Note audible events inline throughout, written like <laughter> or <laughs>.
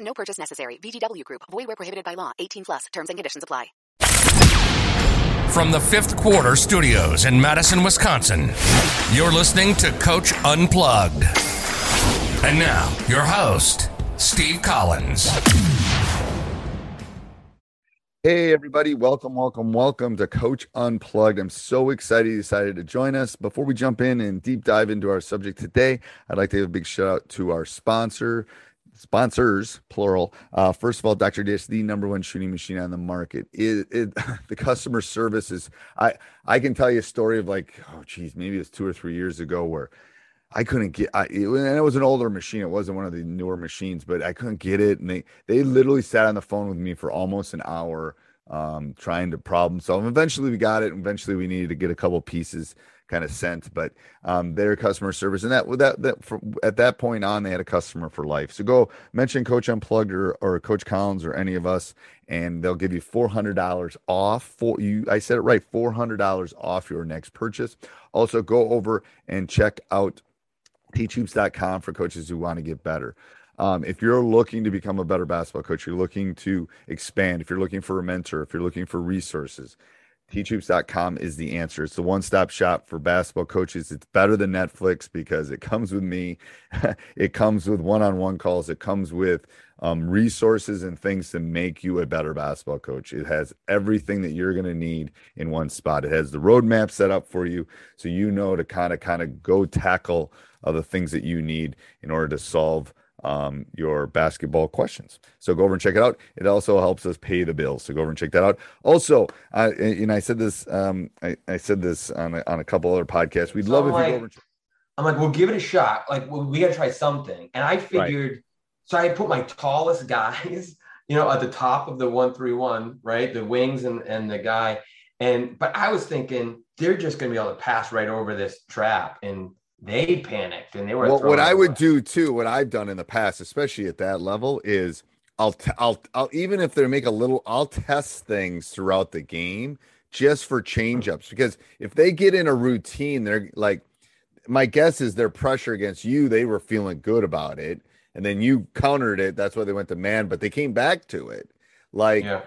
No purchase necessary. VGW Group. Void where prohibited by law. 18 plus. Terms and conditions apply. From the fifth quarter studios in Madison, Wisconsin, you're listening to Coach Unplugged. And now, your host, Steve Collins. Hey, everybody. Welcome, welcome, welcome to Coach Unplugged. I'm so excited you decided to join us. Before we jump in and deep dive into our subject today, I'd like to give a big shout out to our sponsor, sponsors, plural. Uh, first of all, Dr. Dish, the number one shooting machine on the market. It, it, <laughs> the customer service is, I, I can tell you a story of like, oh, geez, maybe it was two or three years ago where I couldn't get, I, it, and it was an older machine. It wasn't one of the newer machines, but I couldn't get it. And they, they literally sat on the phone with me for almost an hour um, trying to problem solve. Eventually we got it. Eventually we needed to get a couple pieces kind of sent, but um, their customer service and that that that for, at that point on they had a customer for life. So go mention Coach Unplugged or, or Coach Collins or any of us, and they'll give you four hundred dollars off. For you, I said it right, four hundred dollars off your next purchase. Also, go over and check out teachhoops.com for coaches who want to get better. Um, if you're looking to become a better basketball coach, you're looking to expand, if you're looking for a mentor, if you're looking for resources, teachhoops.com is the answer. It's the one stop shop for basketball coaches. It's better than Netflix because it comes with me, <laughs> it comes with one on one calls, it comes with um, resources and things to make you a better basketball coach. It has everything that you're going to need in one spot. It has the roadmap set up for you so you know to kind of kind of go tackle the things that you need in order to solve um, your basketball questions. So go over and check it out. It also helps us pay the bills. So go over and check that out. Also, uh, and I said this, um, I, I, said this on a, on a couple other podcasts. We'd so love I'm if like, you go over. And check- I'm like, we'll give it a shot. Like, well, we got to try something. And I figured, right. so I put my tallest guys, <laughs> you know, at the top of the one three one, right, the wings and and the guy, and but I was thinking they're just going to be able to pass right over this trap and they panicked and they were. Well, what I would do too, what I've done in the past, especially at that level, is I'll t- I'll I'll even if they make a little, I'll test things throughout the game just for change ups because if they get in a routine, they're like, my guess is their pressure against you, they were feeling good about it, and then you countered it. That's why they went to man, but they came back to it. Like yeah.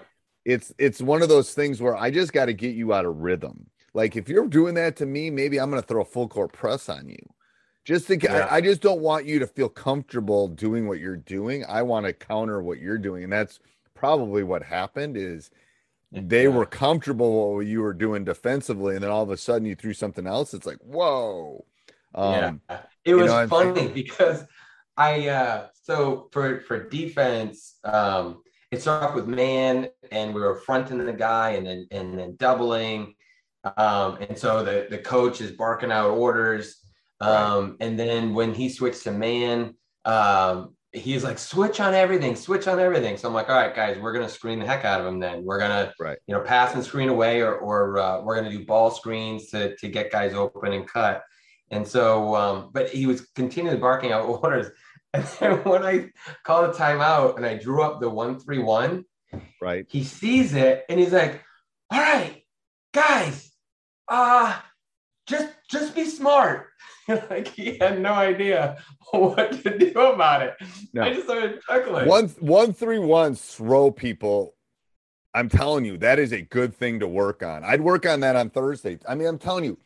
it's it's one of those things where I just got to get you out of rhythm. Like if you're doing that to me, maybe I'm going to throw a full court press on you. Just think, yeah. I, I, just don't want you to feel comfortable doing what you're doing. I want to counter what you're doing, and that's probably what happened. Is they yeah. were comfortable what you were doing defensively, and then all of a sudden you threw something else. It's like, whoa. Um, yeah, it was know, funny <laughs> because I uh so for for defense, um, it started off with man, and we were fronting the guy, and then and then doubling um, and so the, the coach is barking out orders. Um. And then when he switched to man, um, he's like, switch on everything, switch on everything. So I'm like, all right, guys, we're going to screen the heck out of him then. We're going to, right. you know, pass and screen away, or, or uh, we're going to do ball screens to, to get guys open and cut. And so, um, but he was continually barking out <laughs> orders. And then when I called a timeout and I drew up the one three one, right? He sees it and he's like, "All right, guys, uh just just be smart." <laughs> like he had no idea <laughs> what to do about it. No. I just started chuckling. One one three one throw people. I'm telling you, that is a good thing to work on. I'd work on that on Thursday. I mean, I'm telling you,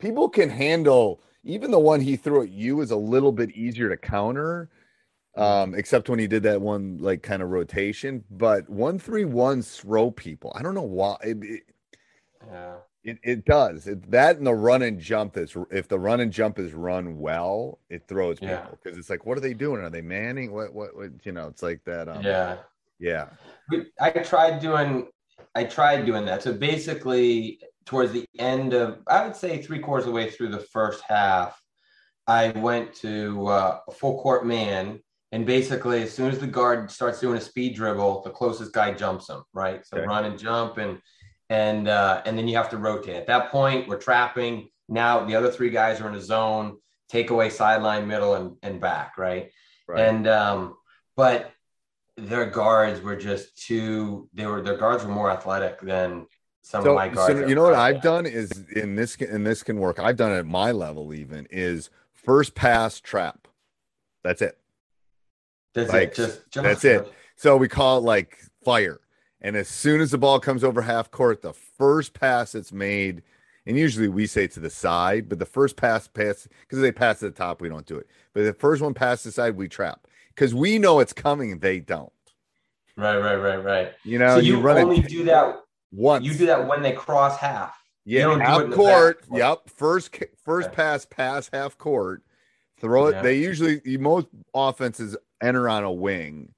people can handle even the one he threw at you is a little bit easier to counter. Um, except when he did that one like kind of rotation, but one three one throw people. I don't know why. It, it, yeah. It, it does it, that and the run and jump is if the run and jump is run well, it throws yeah. people because it's like, what are they doing? Are they manning? What, what, what you know? It's like that. Um, yeah, yeah. I tried doing, I tried doing that. So basically, towards the end of, I would say three quarters of the way through the first half, I went to uh, a full court man, and basically, as soon as the guard starts doing a speed dribble, the closest guy jumps him. Right, so okay. run and jump and and uh, and then you have to rotate. At that point, we're trapping. Now the other three guys are in a zone, take away sideline, middle, and and back, right? right. And um, but their guards were just too. They were their guards were more athletic than some so, of my guards. So you know what I've done is in this and this can work. I've done it at my level even is first pass trap. That's it. That's like, it. Just, just that's it. <laughs> So we call it like fire. And as soon as the ball comes over half court, the first pass that's made, and usually we say to the side, but the first pass pass because they pass at the top, we don't do it. But the first one pass the side, we trap because we know it's coming. They don't. Right, right, right, right. You know, so you, you only do that once. You do that when they cross half. Yeah, half court. Yep. First, first okay. pass, pass half court. Throw it. Yeah. They usually most offenses enter on a wing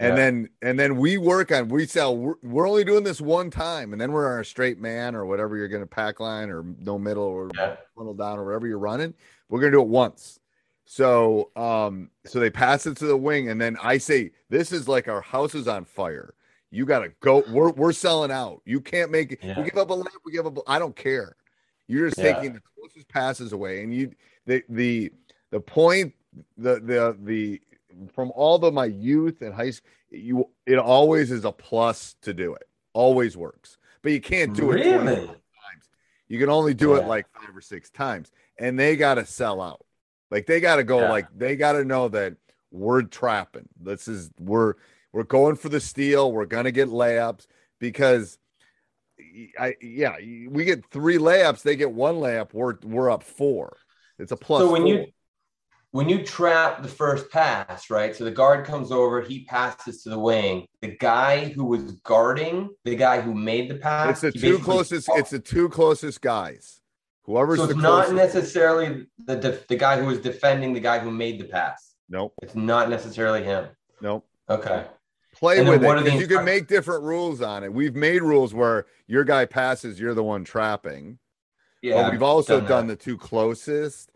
and yeah. then and then we work on we sell we're, we're, only doing this one time and then we're on a straight man or whatever you're going to pack line or no middle or yeah. funnel down or whatever you're running we're going to do it once so um so they pass it to the wing and then i say this is like our house is on fire you got to go we're, we're selling out you can't make it yeah. we give up a lap we give up i don't care you're just taking the closest passes away and you the the the point the the the from all the my youth and high school, you it always is a plus to do it. Always works, but you can't do it really? times. You can only do yeah. it like five or six times, and they got to sell out. Like they got to go. Yeah. Like they got to know that we're trapping. This is we're we're going for the steal. We're gonna get layups because. I yeah, we get three layups. They get one layup. We're we're up four. It's a plus. So when four. you when you trap the first pass, right? So the guard comes over, he passes to the wing. The guy who was guarding, the guy who made the pass, it's the two closest. It's the two closest guys. Whoever's so it's not necessarily the def- the guy who was defending the guy who made the pass. Nope. It's not necessarily him. Nope. Okay. Play and with it because you can make different rules on it. We've made rules where your guy passes, you're the one trapping. Yeah. But we've also done, done the two closest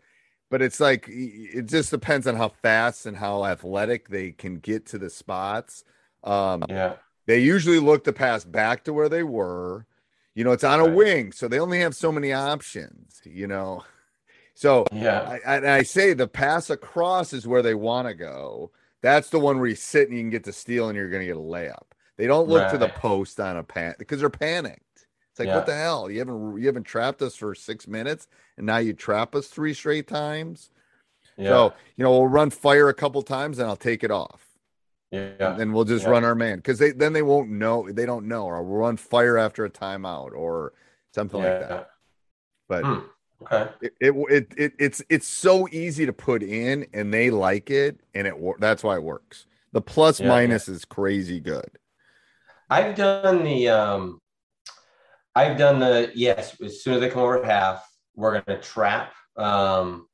but it's like it just depends on how fast and how athletic they can get to the spots. Um, yeah, they usually look to pass back to where they were. You know, it's on right. a wing, so they only have so many options. You know, <laughs> so yeah, I, I, I say the pass across is where they want to go. That's the one where you sit and you can get the steal and you're going to get a layup. They don't look right. to the post on a pan because they're panicked. It's like yeah. what the hell? You haven't you haven't trapped us for six minutes, and now you trap us three straight times. Yeah. So you know we'll run fire a couple times, and I'll take it off. Yeah, and we'll just yeah. run our man because they then they won't know they don't know, or we'll run fire after a timeout or something yeah. like that. But hmm. okay, it, it, it it it's it's so easy to put in, and they like it, and it that's why it works. The plus minus is crazy good. I've done the um I've done the yes. As soon as they come over half, we're going to trap. Um,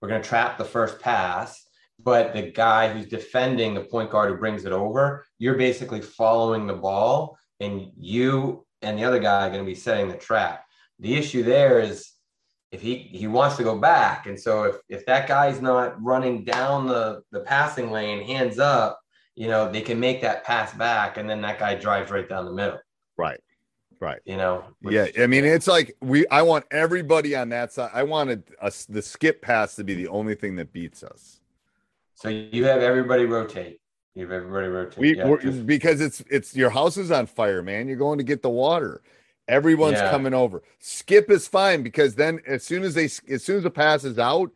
we're going to trap the first pass. But the guy who's defending the point guard who brings it over, you're basically following the ball, and you and the other guy are going to be setting the trap. The issue there is if he he wants to go back, and so if if that guy's not running down the the passing lane, hands up, you know they can make that pass back, and then that guy drives right down the middle. Right. Right. You know. Which, yeah. I mean, it's like we. I want everybody on that side. I wanted us the skip pass to be the only thing that beats us. So you have everybody rotate. You have everybody rotate. We yeah, just... because it's it's your house is on fire, man. You're going to get the water. Everyone's yeah. coming over. Skip is fine because then as soon as they as soon as the pass is out,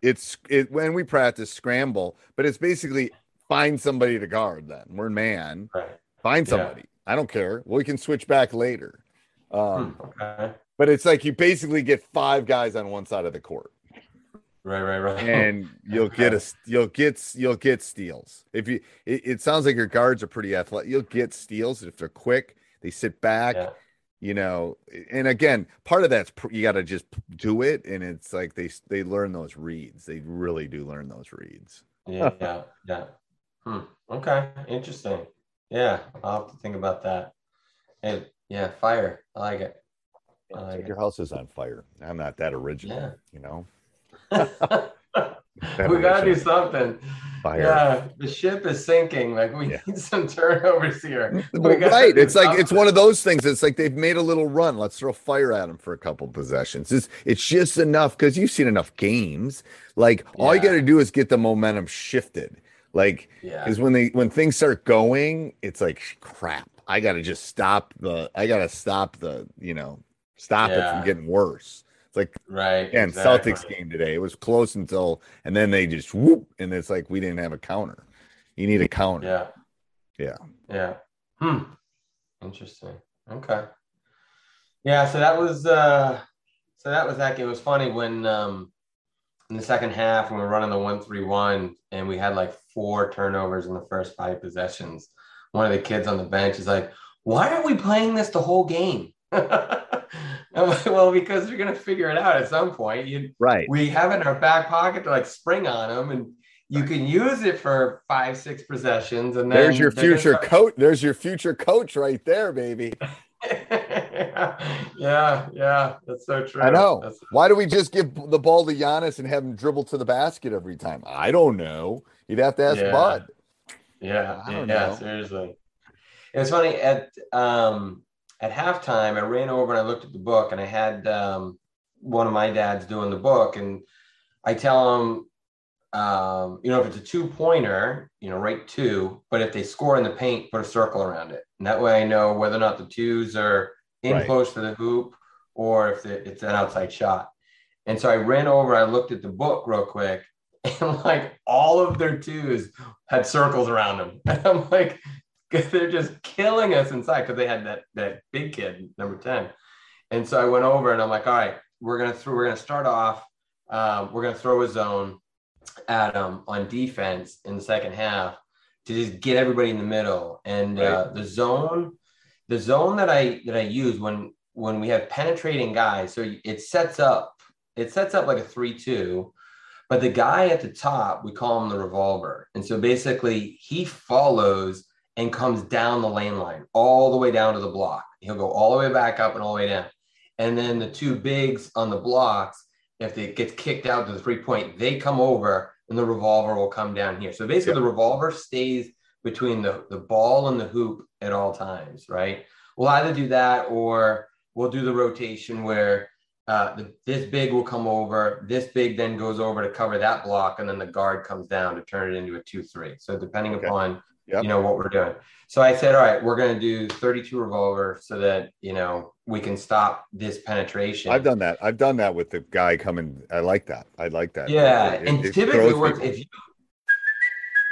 it's it when we practice scramble, but it's basically find somebody to guard. Then we're man. Right. Find somebody. Yeah. I don't care. We can switch back later. Um, hmm, okay. But it's like you basically get five guys on one side of the court. Right, right, right. And <laughs> you'll get a you'll get you'll get steals. If you it, it sounds like your guards are pretty athletic. You'll get steals if they're quick. They sit back. Yeah. You know, and again, part of that's you got to just do it, and it's like they they learn those reads. They really do learn those reads. yeah, yeah, yeah. Hmm. Okay, interesting. Yeah, I'll have to think about that. Hey, yeah, fire. I like it. I like. Your house is on fire. I'm not that original, yeah. you know. <laughs> we gotta do something. Fire. Yeah, the ship is sinking. Like we yeah. need some turnovers here. <laughs> right. It's like it's one of those things. It's like they've made a little run. Let's throw fire at them for a couple possessions. It's it's just enough because you've seen enough games. Like yeah. all you got to do is get the momentum shifted. Like because yeah. when they when things start going, it's like crap. I got to just stop the. I got to stop the. You know, stop it from getting worse. It's like right and exactly. Celtics game today. It was close until and then they just whoop and it's like we didn't have a counter. You need a counter. Yeah. Yeah. Yeah. Hmm. Interesting. Okay. Yeah, so that was uh so that was that game. It was funny when um in the second half when we were running the one three one and we had like four turnovers in the first five possessions. One of the kids on the bench is like, why aren't we playing this the whole game? <laughs> well, because you're gonna figure it out at some point. You right. We have it in our back pocket to like spring on them, and you can use it for five, six possessions, and there's your future coach. There's your future coach right there, baby. <laughs> <laughs> yeah, yeah, that's so true. I know. That's... Why do we just give the ball to Giannis and have him dribble to the basket every time? I don't know. You'd have to ask yeah. Bud. Yeah, yeah, know. seriously. It was funny at um at halftime, I ran over and I looked at the book, and I had um, one of my dads doing the book, and I tell him, um, you know, if it's a two pointer, you know, write two, but if they score in the paint, put a circle around it, and that way I know whether or not the twos are in right. close to the hoop or if it's an outside shot. And so I ran over, I looked at the book real quick, <laughs> and like all of their twos had circles around them. <laughs> And I'm like, because <laughs> they're just killing us inside because they had that that big kid number 10 and so i went over and i'm like all right we're gonna throw we're gonna start off um, we're gonna throw a zone at them on defense in the second half to just get everybody in the middle and uh, the zone the zone that i that i use when when we have penetrating guys so it sets up it sets up like a 3-2 but the guy at the top we call him the revolver and so basically he follows and comes down the lane line all the way down to the block. He'll go all the way back up and all the way down. And then the two bigs on the blocks, if it gets kicked out to the three point, they come over and the revolver will come down here. So basically, the revolver stays between the, the ball and the hoop at all times, right? We'll either do that or we'll do the rotation where uh, the, this big will come over, this big then goes over to cover that block, and then the guard comes down to turn it into a 2 3. So, depending okay. upon yep. you know what we're doing. So I said, all right, we're going to do 32 revolver so that you know we can stop this penetration. I've done that. I've done that with the guy coming. I like that. I like that. Yeah, it, and it, typically works if you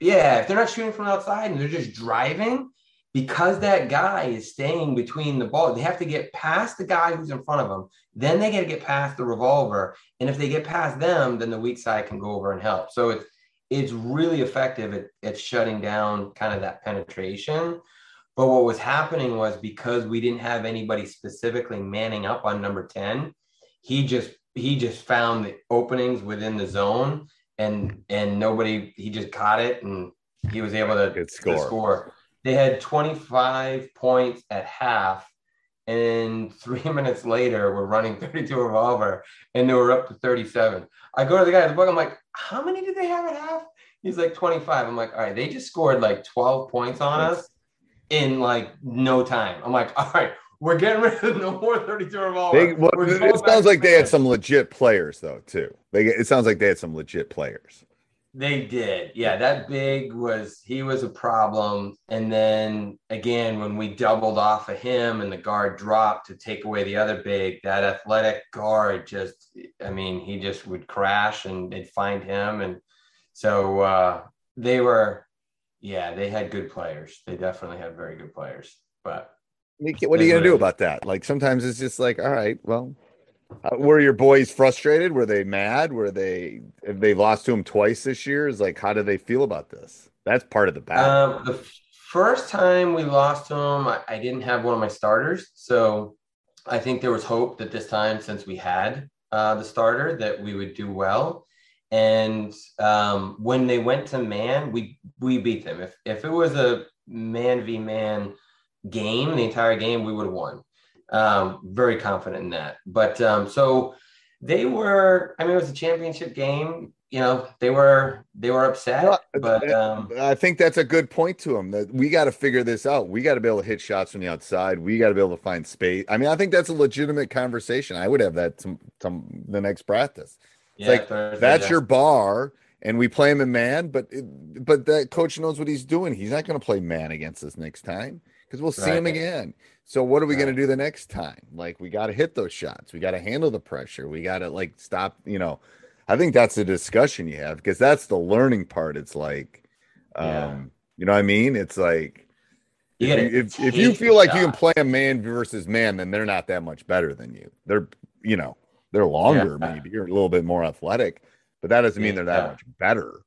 Yeah, if they're not shooting from outside and they're just driving, because that guy is staying between the ball, they have to get past the guy who's in front of them. Then they got to get past the revolver, and if they get past them, then the weak side can go over and help. So it's it's really effective at, at shutting down kind of that penetration. But what was happening was because we didn't have anybody specifically manning up on number 10, he just he just found the openings within the zone and and nobody he just caught it and he was able to, Good score. to score. They had 25 points at half, and three <laughs> minutes later, we're running 32 revolver, and they were up to 37. I go to the guy at the book. I'm like, how many did they have at half? He's like 25. I'm like, all right, they just scored like 12 points on us in like no time. I'm like, all right, we're getting rid of no more 32 revolver. They, well, it sounds like to they had some legit players though too. They it sounds like they had some legit players. They did. Yeah, that big was he was a problem. And then again, when we doubled off of him and the guard dropped to take away the other big, that athletic guard just I mean, he just would crash and they'd find him. And so uh they were yeah, they had good players. They definitely had very good players. But You can't- What are you gonna do about that? Like sometimes it's just like, all right, well, uh, were your boys frustrated? Were they mad? Were they they lost to him twice this year? Is like, how do they feel about this? That's part of the battle. Um, the first time we lost to him, I, I didn't have one of my starters, so I think there was hope that this time, since we had uh, the starter, that we would do well. And um, when they went to man, we we beat them. If if it was a man v man game, the entire game, we would have won. Um, very confident in that. But um, so they were. I mean, it was a championship game. You know, they were they were upset, No, but um, I think that's a good point to him that we got to figure this out. We got to be able to hit shots from the outside. We got to be able to find space. I mean, I think that's a legitimate conversation. I would have that some, some the next practice. It's Yeah, like Thursday, that's yeah. your bar, and we play him in man. But it, but that coach knows what he's doing. He's not going to play man against us next time because we'll see him again. So what are we going to do the next time? Like we got to hit those shots. We got to handle the pressure. We got to like stop. You know, I think that's the discussion you have because that's the learning part. It's like, um, Yeah. you know what I mean? It's like You if you, if, if you feel like you can play a man versus man, then they're not that much better than you. They're you know they're longer, Yeah. maybe you're a little bit more athletic, but that doesn't mean they're that Yeah. much better.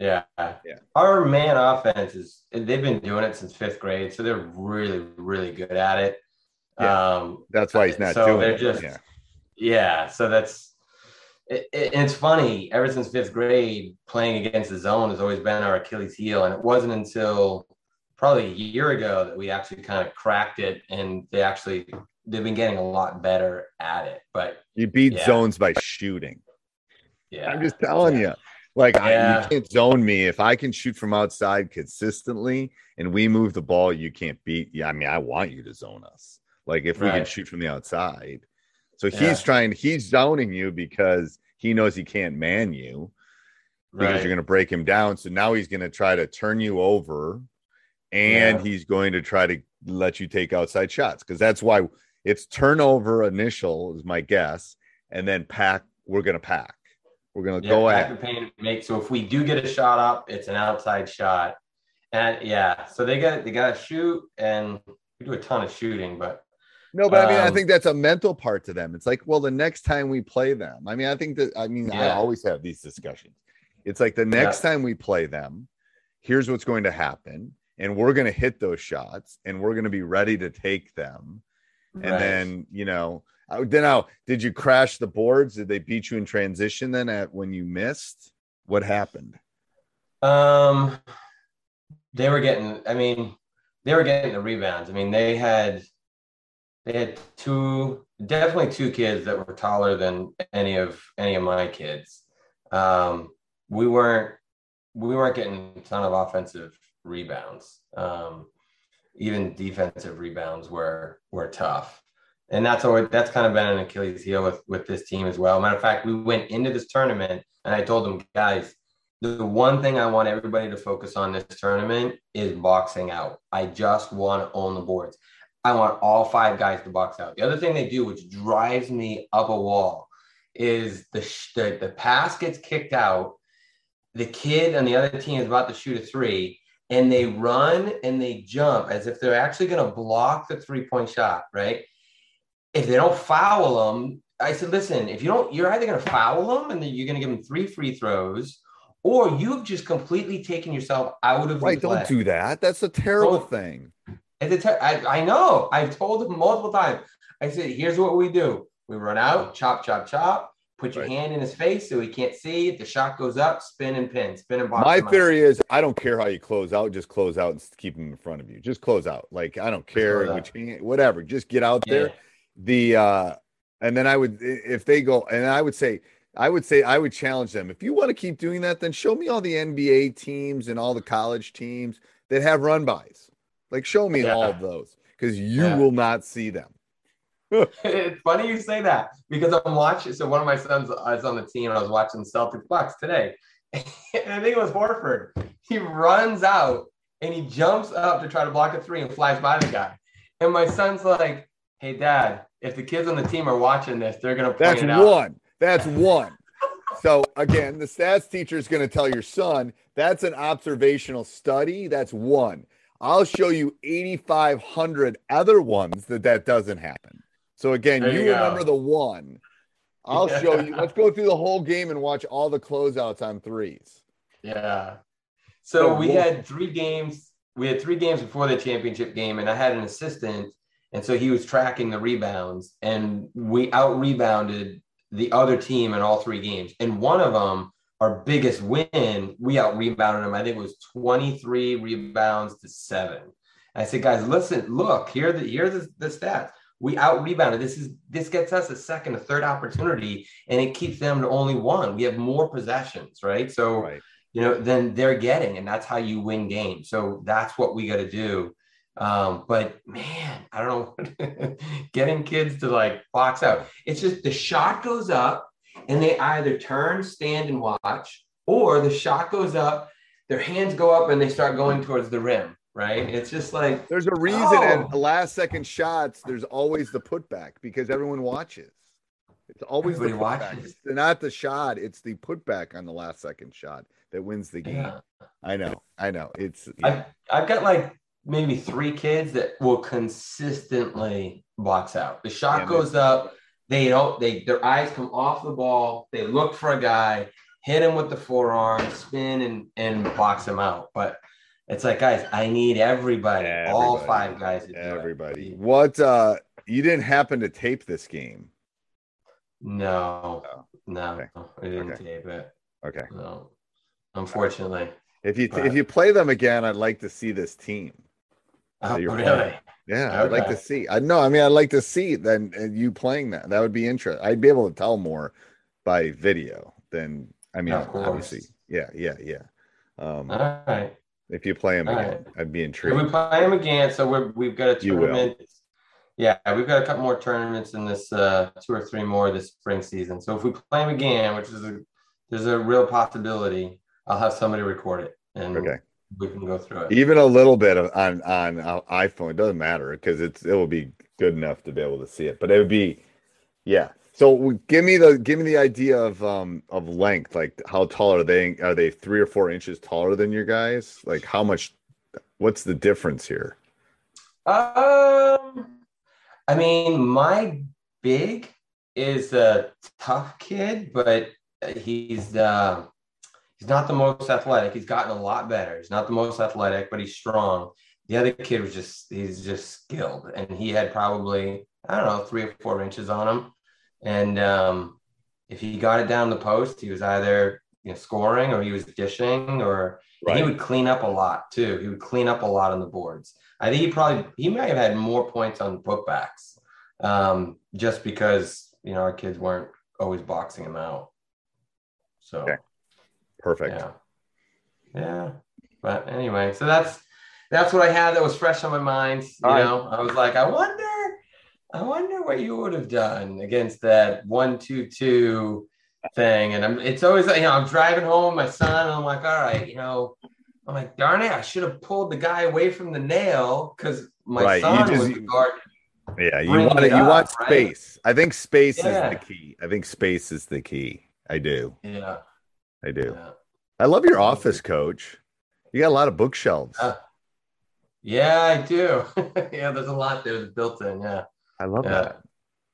Yeah. Yeah. Our man offense is they've been doing it since fifth grade, so they're really, really good at it. Yeah. Um That's why he's not so doing they're it. just yeah. yeah, so that's it, it- it's funny, ever since fifth grade, playing against the zone has always been our Achilles heel. And it wasn't until probably a year ago that we actually kind of cracked it and they actually they've been getting a lot better at it. But You beat Yeah. zones by shooting. yeah. I'm just telling Yeah. you. Like I, you can't zone me if I can shoot from outside consistently and we move the ball. You can't beat. Yeah, I mean, I want you to zone us. Like if we can shoot from the outside. So Yeah. he's trying. He's zoning you because he knows he can't man you because Right. you're going to break him down. So now he's going to try to turn you over, and Yeah. he's going to try to let you take outside shots because that's why it's turnover initial is my guess, and then pack. We're going to pack. We're going to Yeah, go at. the make so if we do get a shot up, it's an outside shot. And yeah, so they got they got to shoot, and we do a ton of shooting, but No, but I mean, I Um, think that's a mental part to them. It's like, well, the next time we play them, I mean, I think that, I mean, I always have these discussions. It's like the next time we play them, here's what's going to happen. And we're going to hit those shots and we're going to be ready to take them. And Right. then, you know, Then now, did you crash the boards? Did they beat you in transition then at when you missed? What happened? Um, they were getting. I mean, they were getting the rebounds. I mean, they had they had two, definitely two kids that were taller than any of any of my kids. Um, we weren't we weren't getting a ton of offensive rebounds. Um, even defensive rebounds were were tough. And that's always that's kind of been an Achilles heel with with this team as well. Matter of fact, we went into this tournament and I told them, guys, the one thing I want everybody to focus on this tournament is boxing out. I just want to own the boards. I want all five guys to box out. The other thing they do, which drives me up a wall, is the sh- the, the pass gets kicked out. The kid on the other team is about to shoot a three, and they run and they jump as if they're actually going to block the three point shot. Right? If they don't foul them, I said, listen, if you don't, you're either going to foul them and then you're going to give them three free throws, or you've just completely taken yourself out of Right. Don't do that. That's a terrible Don't- thing. It's a te- I, I know. I've told them multiple times. I said, here's what we do. We run out, chop, chop, chop, put your Right. hand in his face so he can't see. If the shot goes up, spin and pin, spin and box. My him out. theory is I don't care how you close out, just close out and keep him in front of you. Just close out. Like I don't care which hand- whatever. Just get out Yeah. there. The uh and then I would if they go and I would say I would say I would challenge them. If you want to keep doing that, then show me all the NBA teams and all the college teams that have run bys. Like show me Yeah. all of those because you Yeah. will not see them. <laughs> it's funny you say that because I'm watching. So one of my sons is on the team, and I was watching the Celtics Bucks today. <laughs> and I think it was Horford. He runs out and he jumps up to try to block a three and flies by the guy. And my son's like, "Hey, Dad, if the kids on the team are watching this, they're gonna point That's it out." one. That's one. So again, the stats teacher is going to tell your son that's an observational study. That's one. I'll show you 8,500 other ones that that doesn't happen. So again, There you, you remember the one. I'll <laughs> show you. Let's go through the whole game and watch all the closeouts on threes. Yeah. So So we had three games. We had three games before the championship game, and I had an assistant, and so he was tracking the rebounds, and we out rebounded the other team in all three games. And one of them, our biggest win, we out rebounded them. I think it was twenty three rebounds to seven. I said, guys, listen, look here. The here are the, the stats. We out rebounded. This is this gets us a second, a third opportunity, and it keeps them to only one. We have more possessions, right? So Right. you know, then they're getting, and that's how you win games. So that's what we got to do. Um, but man, I don't know, <laughs> getting kids to like box out. It's just the shot goes up, and they either turn, stand, and watch, or the shot goes up, their hands go up, and they start going towards the rim. Right? It's just like There's a reason Oh. at last second shots, there's always the putback because everyone watches. It's always the putback. watches. It's not the shot, it's the putback on the last second shot that wins the game. yeah. I know, I know. It's yeah. I've, I've got like maybe three kids that will consistently box out. The shot Yeah, goes up, they don't, they their eyes come off the ball, they look for a guy, hit him with the forearm, spin and and box him out. But it's like, guys, I need everybody, all five guys everybody. What uh you didn't happen to tape this game. No, Oh, no, okay. I didn't Okay. tape it. Okay. No, unfortunately. If you if you play them again, I'd like to see this team. Oh, really? Yeah, I'd like to see. I know. I mean, I'd like to see then uh, you playing that. That would be interesting. I'd be able to tell more by video than I mean, obviously. Yeah, yeah, yeah. Um, All right. if you play them all again, I'd be intrigued. If we play them again, so we're, we've got a tournament. Yeah, we've got a couple more tournaments in this, uh, two or three more this spring season. So if we play them again, which is a, there's a real possibility, I'll have somebody record it and Okay. We can go through it. Even a little bit of, on on uh, iPhone it doesn't matter because it's it will be good enough to be able to see it. But it would be, yeah. So give me the give me the idea of um of length. Like how tall are they? Are they three or four inches taller than your guys? Like how much? What's the difference here? Um, I mean, my big is a tough kid, but he's uh, he's not the most athletic. He's gotten a lot better. He's not the most athletic, but he's strong. The other kid was just he's just skilled, and he had probably I don't know three or four inches on him, and um, if he got it down the post, he was either you know scoring or he was dishing or and he would clean up a lot too. He would clean up a lot on the boards. I think he probably he might have had more points on putbacks, um, just because you know our kids weren't always boxing him out. So Okay. Perfect. yeah, yeah. But anyway, so that's that's what I had that was fresh on my mind. You All right. know, I was like, I wonder, I wonder what you would have done against that one two two thing. And I'm, it's always you know I'm driving home with my son, and I'm like, all right, you know. I'm like, darn it, I should have pulled the guy away from the nail because my Right, son just- was the guard. Yeah, you want it. You want up, right? space. I think space Yeah. is the key. I think space is the key. I do. Yeah, I do. yeah. I love your office, coach. You got a lot of bookshelves. Uh, Yeah, I do. <laughs> yeah, there's a lot there that's built in. Yeah. I love yeah. that.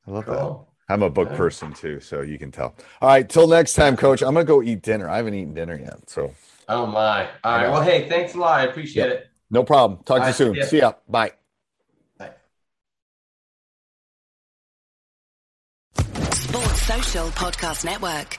I love that. I'm a book Yeah. person too, so you can tell. All right, till next time, coach. I'm gonna go eat dinner. I haven't eaten dinner yet, so Oh my. All I right. know. Well, hey, thanks a lot. I appreciate Yep. it. no problem. Talk to you right, soon. see ya. See ya. Bye. Sports Social Podcast Network.